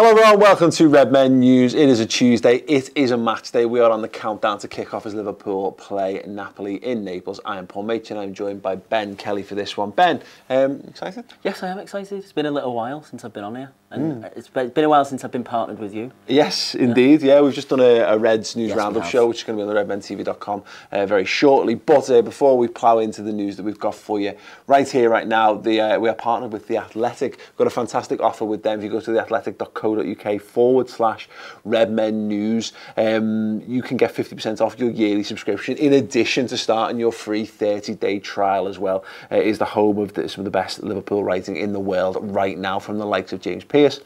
Hello everyone, welcome to Red Men News. It is a Tuesday, it is a match day. We are on the countdown to kick off as Liverpool play Napoli in Naples. I am Paul Machin, I'm joined by Ben Kelly for this one. Ben, um, excited? Yes, I am excited. It's been a little while since I've been on here. And it's been a while since I've been partnered with you. Yes, indeed. Yeah, we've just done a, a Reds News Yes, Roundup show, which is going to be on the redmentv.com uh, very shortly. But uh, before we plough into the news that we've got for you right here, right now, the, uh, we are partnered with The Athletic. We've got a fantastic offer with them. If you go to theathletic.co.uk forward slash Redmen News, um, you can get 50% off your yearly subscription in addition to starting your free 30-day trial as well. Uh, it is the home of the, some of the best Liverpool writing in the world right now from the likes of James Pearce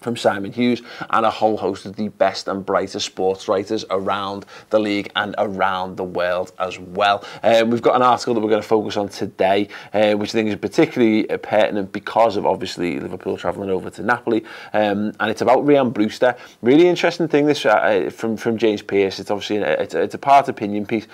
from Simon Hughes and a whole host of the best and brightest sports writers around the league and around the world as well. Um, we've got an article that we're going to focus on today, uh, which I think is particularly uh, pertinent because of obviously Liverpool travelling over to Napoli, um, and it's about Ryan Brewster. Really interesting thing this uh, from from James Pearce. It's obviously a, it's, it's a part opinion piece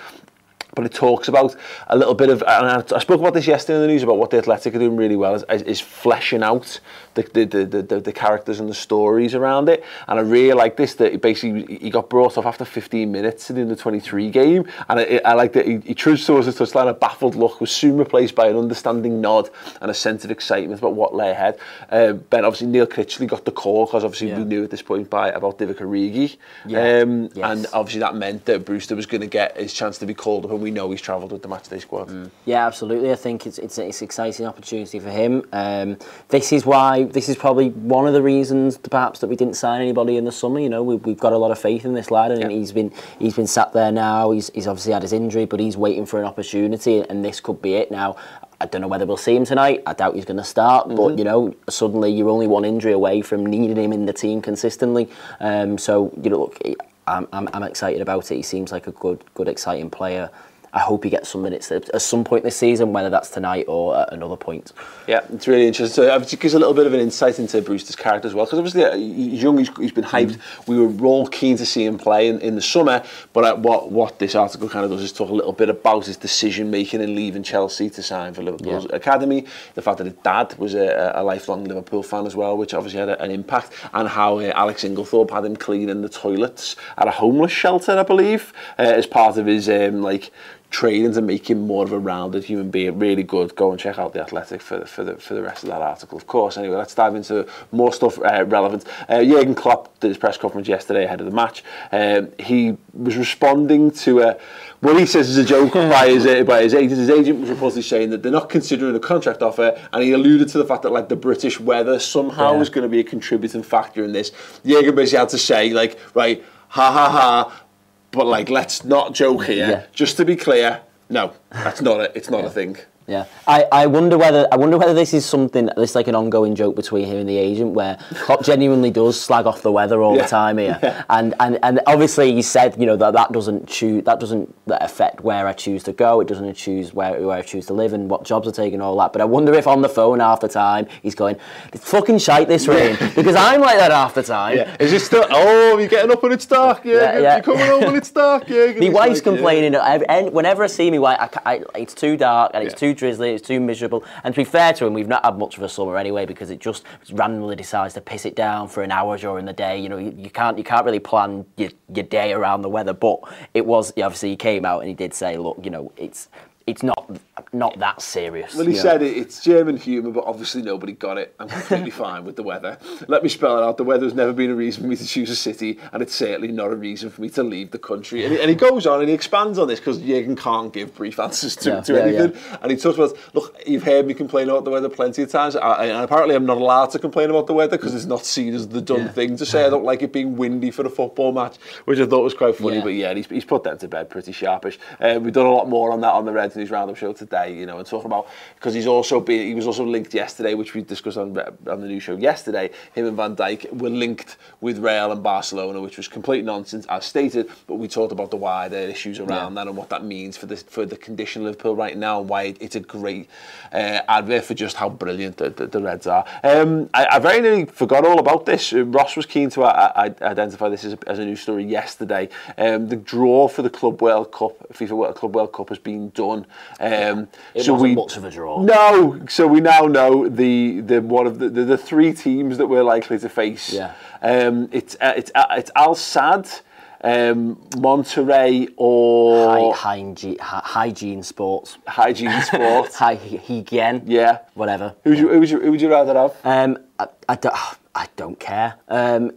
but it talks about a little bit of, and I, spoke about this yesterday in the news about what the Athletic are doing really well is, is, fleshing out the the, the, the the characters and the stories around it. And I really like this that he basically he got brought off after 15 minutes in the 23 game, and I, I like that he, he trudged towards the touchline. A baffled look was soon replaced by an understanding nod and a sense of excitement about what lay ahead. Uh, ben obviously Neil Critchley got the call because obviously Yeah. we knew at this point by about Divock Origi, Yeah. um, Yes. and obviously that meant that Brewster was going to get his chance to be called up, and we know he's travelled with the matchday squad. Yeah, absolutely. I think it's it's it's an exciting opportunity for him. Um, this is why this is probably one of the reasons perhaps that we didn't sign anybody in the summer. You know, we, we've got a lot of faith in this lad, and Yeah. he's been he's been sat there now. He's he's obviously had his injury, but he's waiting for an opportunity, and this could be it now. I don't know whether we'll see him tonight. I doubt he's going to start, but you know, suddenly you're only one injury away from needing him in the team consistently. Um, so you know, look, I'm, I'm I'm excited about it. He seems like a good good exciting player. I hope he gets some minutes at at some point this season, whether that's tonight or at another point. Yeah, it's really interesting. So it gives a little bit of an insight into Brewster's character as well, because obviously uh, he's young, he's, he's been hyped. We were all keen to see him play in, in the summer, but uh, what what this article kind of does is talk a little bit about his decision making and leaving Chelsea to sign for Liverpool's Yeah. academy. The fact that his dad was a, a lifelong Liverpool fan as well, which obviously had a, an impact, and how uh, Alex Inglethorpe had him cleaning the toilets at a homeless shelter, I believe, uh, as part of his um, like training to make him more of a rounded human being. Really good. Go and check out the Athletic for the, for the for the rest of that article. Of course. Anyway, let's dive into more stuff uh, relevant. Uh, Jurgen Klopp did his press conference yesterday ahead of the match. Um, he was responding to a. What he says is a joke by his uh, by his agent. His agent was reportedly saying that they're not considering a contract offer, and he alluded to the fact that like the British weather somehow Yeah. was going to be a contributing factor in this. Jurgen basically had to say like, right, ha ha ha, but like let's not joke here. Yeah. Just to be clear, no, that's not it. It's not a thing. Yeah, I, I wonder whether I wonder whether this is something this like an ongoing joke between him and the agent where Klopp genuinely does slag off the weather all Yeah. the time here, and, and and obviously he said you know that that doesn't choose that doesn't affect where I choose to go, it doesn't choose where where I choose to live and what jobs I take and all that. But I wonder if on the phone half the time he's going, it's fucking shite this rain because I'm like that half the time. Yeah. Is it still? Oh, you're getting up when it's dark. Yeah, Yeah, yeah. you're coming home when it's dark. Yeah. My wife's complaining. ev- en- Whenever I see me wife, I, I, it's too dark and it's too drizzly, it's too miserable. And to be fair to him, we've not had much of a summer anyway because it just randomly decides to piss it down for an hour during the day. You know, you, you can't you can't really plan your, your day around the weather. But it was obviously he came out and he did say, look, you know, it's it's not not that serious. Well, he you know. said it, it's German humour, but obviously nobody got it. I'm completely fine with the weather. Let me spell it out. The weather has never been a reason for me to choose a city, and it's certainly not a reason for me to leave the country. And he, and he goes on and he expands on this because Jürgen can't give brief answers to, Yeah, to yeah, anything. And he talks about, look, you've heard me complain about the weather plenty of times, I, and apparently I'm not allowed to complain about the weather because it's not seen as the done thing to say. I don't like it being windy for a football match, which I thought was quite funny. Yeah. But yeah, he's, he's put that to bed pretty sharpish. Uh, we've done a lot more on that on the Reds News Roundup show today, you know, and talking about because he's also been he was also linked yesterday, which we discussed on on the new show yesterday. Him and Van Dijk were linked with Real and Barcelona, which was complete nonsense as stated. But we talked about the wider issues around that and what that means for the for the condition of Liverpool right now and why it, it's a great uh, advert for just how brilliant the, the, the Reds are. Um, I, I very nearly forgot all about this. Uh, Ross was keen to uh, identify this as a, as a news story yesterday. Um, the draw for the Club World Cup, FIFA World Club World Cup, has been done. Um, It wasn't much of a draw. No, so we now know the the one of the the, the three teams that we're likely to face. Yeah. Um, it's uh, it's uh, it's Al Sadd, um, Monterrey, or Hy- hygiene, hy- hygiene sports. Hygiene Sports. Hy- hygiene. yeah. Whatever. Who would you, who would you, who would you rather have? Um, I, I, don't, I don't care. Um,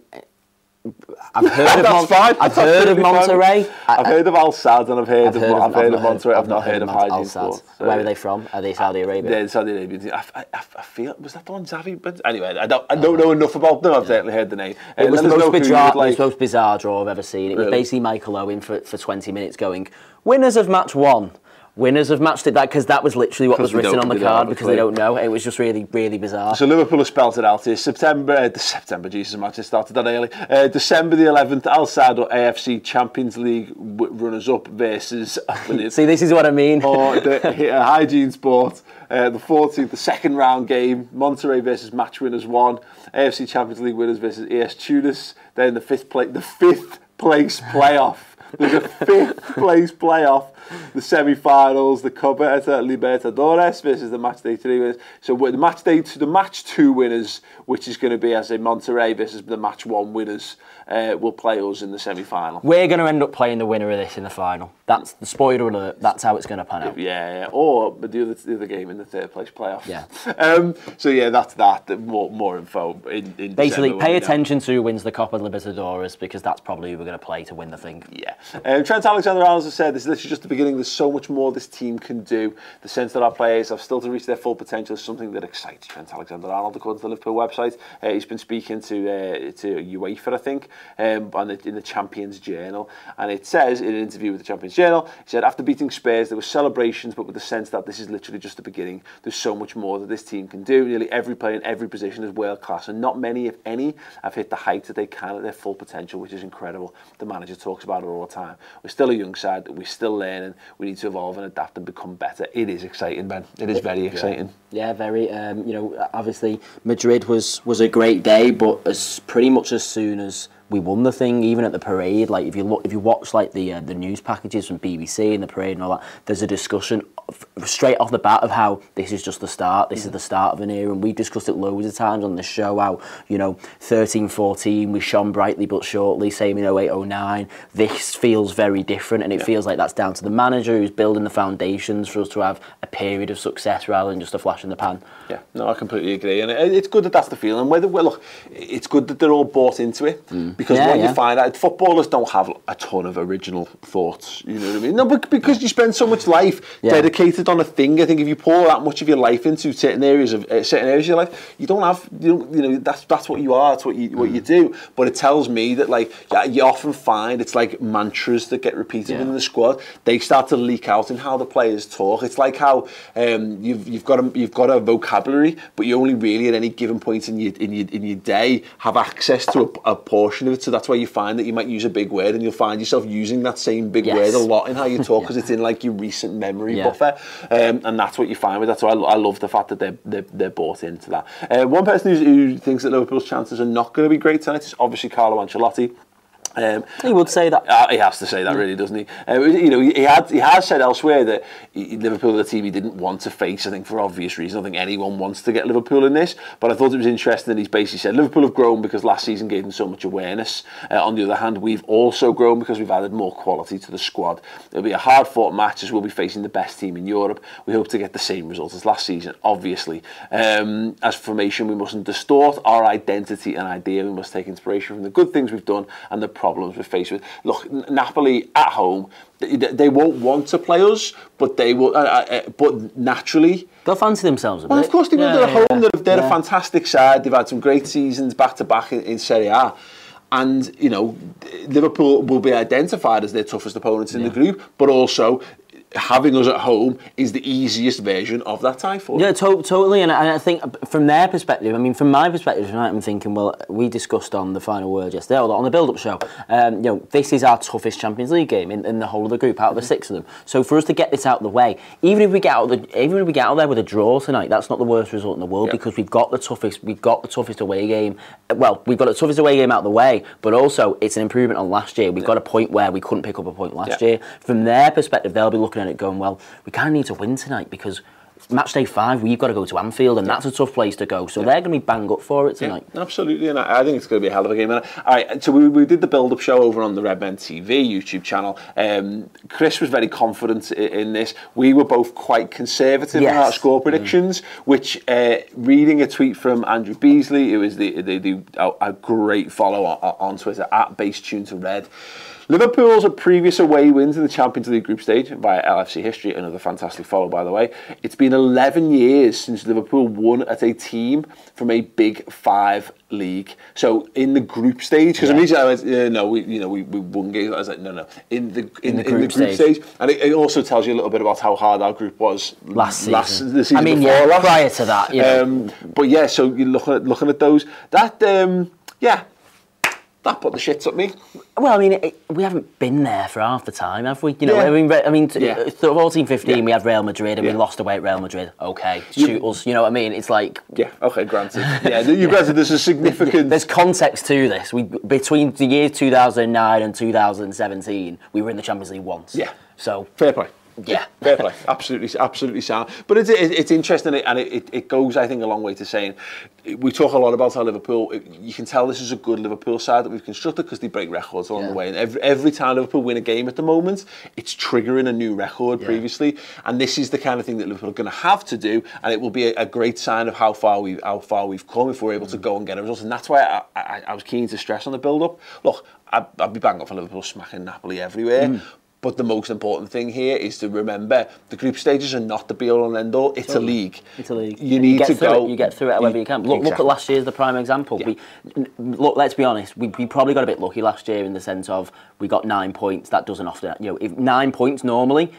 I've heard of Mon- fine. I've heard of. Monterrey. I- I've heard of Al Sadd and I've heard I've of heard of, I've heard of not Monterrey. I've not heard of Al Sadd. So, Where are they from? Are they Saudi Arabia? Yeah, Saudi Arabia. I, I, I feel was that the one Xavi? But anyway, I don't I don't know enough about them. I've certainly heard the name. Uh, It was, the most bizarre, would it was like. the most bizarre draw I've ever seen. It was Really? basically Michael Owen for, for 20 minutes going, winners of match one, winners of match two, that because that was literally what was written on the we don't have card because they don't know. It was just really, really bizarre. So Liverpool have spelled it out here. September, uh, September, Jesus, match started that early. Uh, December the 11th, Al Sadd or AFC Champions League runners-up versus See, this is what I mean. or the uh, Hygiene Sport. Uh, the 14th, the second round game, Monterrey versus match winners one, AFC Champions League winners versus AS Tunis. Then the fifth place, the fifth place playoff. There's a fifth place playoff. The semi-finals, the Copa Libertadores versus the match day three winners. So with the match day to the match two winners, which is going to be as a Monterrey versus the match one winners, uh, will play us in the semi-final. We're going to end up playing the winner of this in the final. That's the spoiler alert. That's how it's going to pan out. Yeah, yeah. or but the other, the other game in the third place playoff. Yeah. Um, so yeah, that's that. More more info in, in Basically, December pay we know. attention to who wins the Copa Libertadores because that's probably who we're going to play to win the thing. Yeah. Um, Trent Alexander-Arnold has said this is literally just the beginning. There's so much more this team can do. The sense that our players have still to reach their full potential is something that excites Trent Alexander-Arnold, according to the Liverpool website. Uh, he's been speaking to uh, to UEFA, I think, um, on the, in the Champions Journal, and it says in an interview with the Champions Journal, he said after beating Spurs there were celebrations, but with the sense that this is literally just the beginning. There's so much more that this team can do. Nearly every player in every position is world class, and not many, if any, have hit the height that they can at their full potential, which is incredible. The manager talks about it all the time. We're still a young side. We're still learning. We need to evolve and adapt and become better. It is exciting, Ben. It is very exciting. Yeah, very. Um, you know, obviously Madrid was was a great day, but as pretty much as soon as we won the thing, even at the parade, like if you look, if you watch like the uh, the news packages from BBC and the parade and all that, there's a discussion f- straight off the bat of how this is just the start. This is the start of an era, and we discussed it loads of times on the show. How you know, 13, 14, we shone brightly but shortly. Same in 08, 09. This feels very different, and it feels like that's down to the manager who's building the foundations for us to have a period of success rather than just a flash in the pan. Yeah, no, I completely agree, and it, it's good that that's the feeling. Whether well, look, it's good that they're all bought into it because Yeah, what yeah. you find out, footballers don't have a ton of original thoughts. You know what I mean? No, but because you spend so much life Yeah. dedicated on a thing, I think if you pour that much of your life into certain areas of uh, certain areas of your life, you don't have you, don't, you know that's that's what you are, that's what you what you do. But it tells me that like you often find it's like mantras that get repeated in the squad. They start to leak out in how the players talk. It's like how um, you've you've got a you've got a vocabulary, but you only really at any given point in your in your in your day have access to a, a portion of it. So that's why you find that you might use a big word, and you'll find yourself using that same big Yes. word a lot in how you talk because it's in like your recent memory Yeah. buffer, um, and that's what you find with that. So I, I love the fact that they're they're, they're bought into that. Uh, one person who's, who thinks that Liverpool's chances are not going to be great tonight is obviously Carlo Ancelotti. Um, He would say that. uh, he has to say that, really, doesn't he? Uh, you know, he had he has said elsewhere that he, Liverpool, the team, he didn't want to face. I think for obvious reasons. I don't think anyone wants to get Liverpool in this. But I thought it was interesting that he's basically said Liverpool have grown because last season gave them so much awareness. Uh, on the other hand, we've also grown because we've added more quality to the squad. It'll be a hard fought match as we'll be facing the best team in Europe. We hope to get the same result as last season, obviously. Um, as formation, we mustn't distort our identity and idea. We must take inspiration from the good things we've done and the problems we're faced with. Look, Napoli at home, they, they won't want to play us, but they will. Uh, uh, but naturally, They'll fancy themselves a well, bit. of course they will. Yeah, They're at yeah, home. They're, they're yeah. a fantastic side. They've had some great seasons back to back in, in Serie A. And, you know, Liverpool will be identified as their toughest opponents in the group, but also having us at home is the easiest version of that for. Yeah, to- totally. And I, and I think from their perspective, I mean, from my perspective tonight, I'm thinking, well, we discussed on the final word yesterday, or on the build-up show. Um, you know, this is our toughest Champions League game in, in the whole of the group, out of the six of them. So for us to get this out of the way, even if we get out of the, even if we get out there with a draw tonight, that's not the worst result in the world Yeah. because we've got the toughest, we've got the toughest away game. Well, we've got the toughest away game out of the way, but also it's an improvement on last year. We've got a point where we couldn't pick up a point last Yeah. year. From their perspective, they'll be looking at it going, well, we kind of need to win tonight because match day five, we've got to go to Anfield, and that's a tough place to go. So they're going to be bang up for it tonight. Yeah, absolutely, and I, I think it's going to be a hell of a game. And I, all right, so we, we did the build-up show over on the Red Men TV YouTube channel. Um, Chris was very confident in, in this. We were both quite conservative in our score predictions. Which, uh, reading a tweet from Andrew Beasley, who is the, the, the a, a great follow on, on Twitter at Bass Tuned to Red. Liverpool's a previous away wins in the Champions League group stage via LFC history, another fantastic follow by the way. It's been 11 years since Liverpool won at a team from a Big Five league. So in the group stage, because immediately I went, yeah, no, we you know we, we won games. I was like, no, no, in the in, the in the group group stage. stage, and it, it also tells you a little bit about how hard our group was Last season. Last the season I mean, before yeah, last. prior to that, you know. Um, but yeah, so you're looking at looking at those. That um, yeah, that put the shits up me. Well, I mean, it, we haven't been there for half the time, have we? You know, Yeah. I mean, re- I mean, t- Yeah. Uh, 14, 15, Yeah. we had Real Madrid and Yeah. we lost away at Real Madrid. Okay, shoot us. You know what I mean? It's like Yeah, okay, granted. Yeah, you granted there's a significant. there's context to this. We between the years 2009 and 2017, we were in the Champions League once. Yeah. So Fair play. Yeah. fair play. Absolutely, absolutely sound. But it's it, it's interesting, and it, it, it goes, I think, a long way to saying we talk a lot about how Liverpool. You can tell this is a good Liverpool side that we've constructed because they break records along Yeah. the way. And every every time Liverpool win a game at the moment, it's triggering a new record previously. And this is the kind of thing that Liverpool are going to have to do, and it will be a, a great sign of how far we how far we've come if we're able to mm. go and get a result. And that's why I, I, I was keen to stress on the build up. Look, I, I'd be banging up for Liverpool smacking Napoli everywhere. Mm. But the most important thing here is to remember the group stages are not the be all and end all. It's a league. It's a league. You And need get to go. It. You get through it however you can. Look, look at last year's the prime example. Yeah. We look. Let's be honest. We, we probably got a bit lucky last year in the sense of we got nine points. That doesn't often. You know, if nine points normally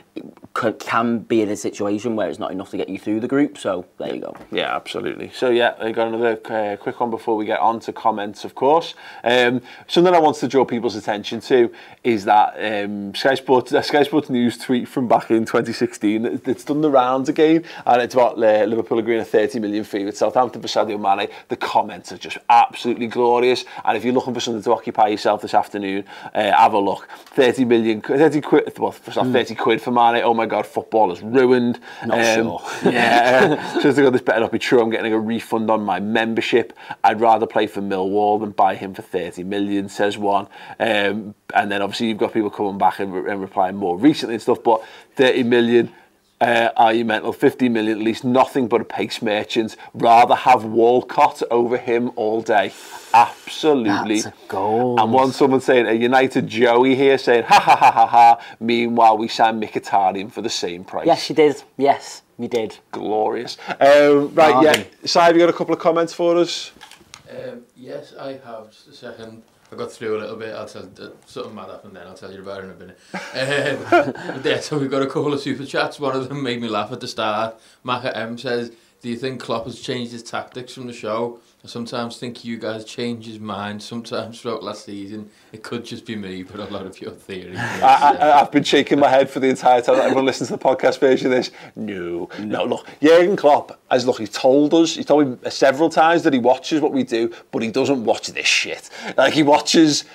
c- can be in a situation where it's not enough to get you through the group. So there you go. Yeah, absolutely. So yeah, I got another uh, quick one before we get on to comments, of course. Um, something I want to draw people's attention to is that um, Sky Sports, uh, Sky Sports News tweet from back in 2016. it- It's done the rounds again, and it's about uh, Liverpool agreeing a 30 million fee with Southampton for Sadio Mane. The comments are just absolutely glorious, and if you're looking for something to occupy yourself this afternoon, uh, have a look. 30 million, 30 quid, well, off, 30 quid for Mane. Oh my God, football is ruined. Not sure. Yeah, so go this better not be true. I'm getting a refund on my membership. I'd rather play for Millwall than buy him for 30 million, says one. Um, and then obviously you've got people coming back and, and replying more recently and stuff. But 30 million. Uh, are you mental? 50 million at least, nothing but a pace merchant. Rather have Walcott over him all day. Absolutely. That's a goal. And one someone saying, a United Joey here saying, ha ha ha ha ha. Meanwhile, we signed Mkhitaryan for the same price Yes, you did. Yes, you did. glorious. Um, right, Marvin. yeah. Si, have you got a couple of comments for us? Um, yes, I have. Just a second. I got through a little bit. I'll tell uh, something mad happened then. I'll tell you about it in a minute. Um, but yeah, so we got a couple of super chats. One of them made me laugh at the start. Maka M says, "Do you think Klopp has changed his tactics from the show?" I sometimes think you guys change his mind. Sometimes throughout last season, it could just be me, but a lot of your theories." I, I, I've been shaking my head for the entire time that everyone listens to the podcast version of this. No, no, look, Jurgen Klopp, as look, he told us, he told me several times that he watches what we do, but he doesn't watch this shit. Like he watches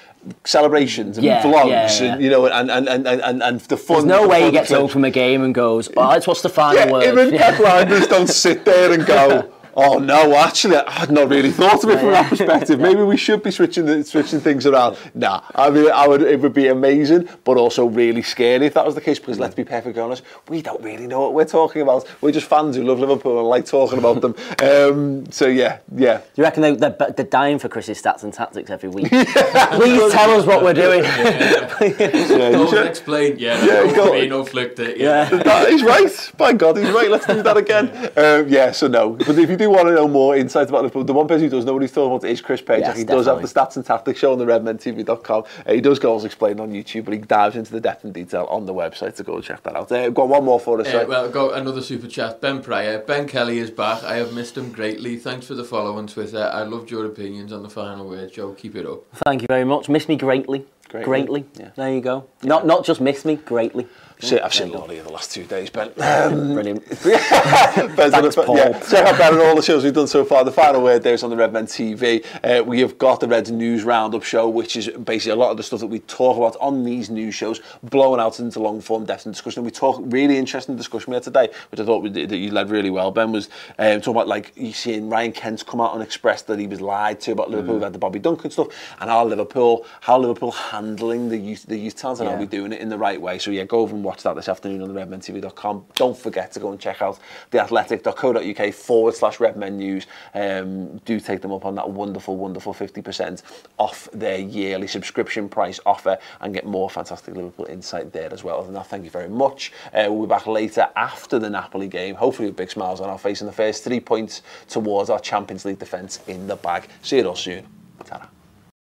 celebrations and Yeah, vlogs yeah, yeah. and you know and and, and, and, and the fun. There's no the way he gets clips. home from a game and goes, oh, let's watch the final Yeah, word. him and Pep Lijnders don't sit there and go, oh no, actually, I'd not really thought of it from that perspective. Maybe we should be switching switching things around. Nah, I mean, I would, it would be amazing, but also really scary if that was the case. Because let's be perfectly honest, we don't really know what we're talking about. We're just fans who love Liverpool and like talking about them. Um, so yeah, yeah. Do you reckon they, they're, they're dying for Chris's stats and tactics every week? Please tell us what we're doing. yeah you Don't should- explain. Yeah, Yeah, no, go- no, no flicked it. Yeah. That- he's right. By God, he's right. Let's do that again. Um, yeah, so no. But if you do want to know more insights about Liverpool, the one person who does know what he's talking about is Chris Pajak. Yes, he does have the stats and tactics show on the redmentv.com. Uh, he does goals explained on YouTube, but he dives into the depth and detail on the website, so go and check that out. Uh, got one more for us. Uh, sorry. well, got another super chat. Ben Pryor. Ben Kelly is back. I have missed him greatly. Thanks for the follow on Twitter. I loved your opinions on the final word, Joe. Keep it up. Thank you very much. Miss me greatly. Greatly, Greatly. yeah. There you go. Not not just miss me, greatly. Shit, I've seen Lolly the last two days, Ben. Um, Brilliant. Ben's on the- Paul. Yeah, check out Ben and all the shows we've done so far. The final word there is on the Redmen TV. Uh, we have got the Reds News Roundup show, which is basically a lot of the stuff that we talk about on these news shows, blowing out into long form depth and discussion. We talk really interesting discussion we had today, which I thought we did, that you led really well. Ben was um, talking about like you seeing Ryan Kent come out and express that he was lied to about Liverpool. We've had the Bobby Duncan stuff and how Liverpool, how Liverpool handling the youth, the youth talent and how Yeah. we doing it in the right way. So yeah, go over and watch that this afternoon on the redmentv.com. Don't forget to go and check out theathletic.co.uk forward slash redmen news. Um, do take them up on that wonderful, wonderful 50% off their yearly subscription price offer and get more fantastic Liverpool insight there as well. That, thank you very much. Uh, we'll be back later after the Napoli game, hopefully with big smiles on our face and the first three points towards our Champions League defence in the bag. See you all soon.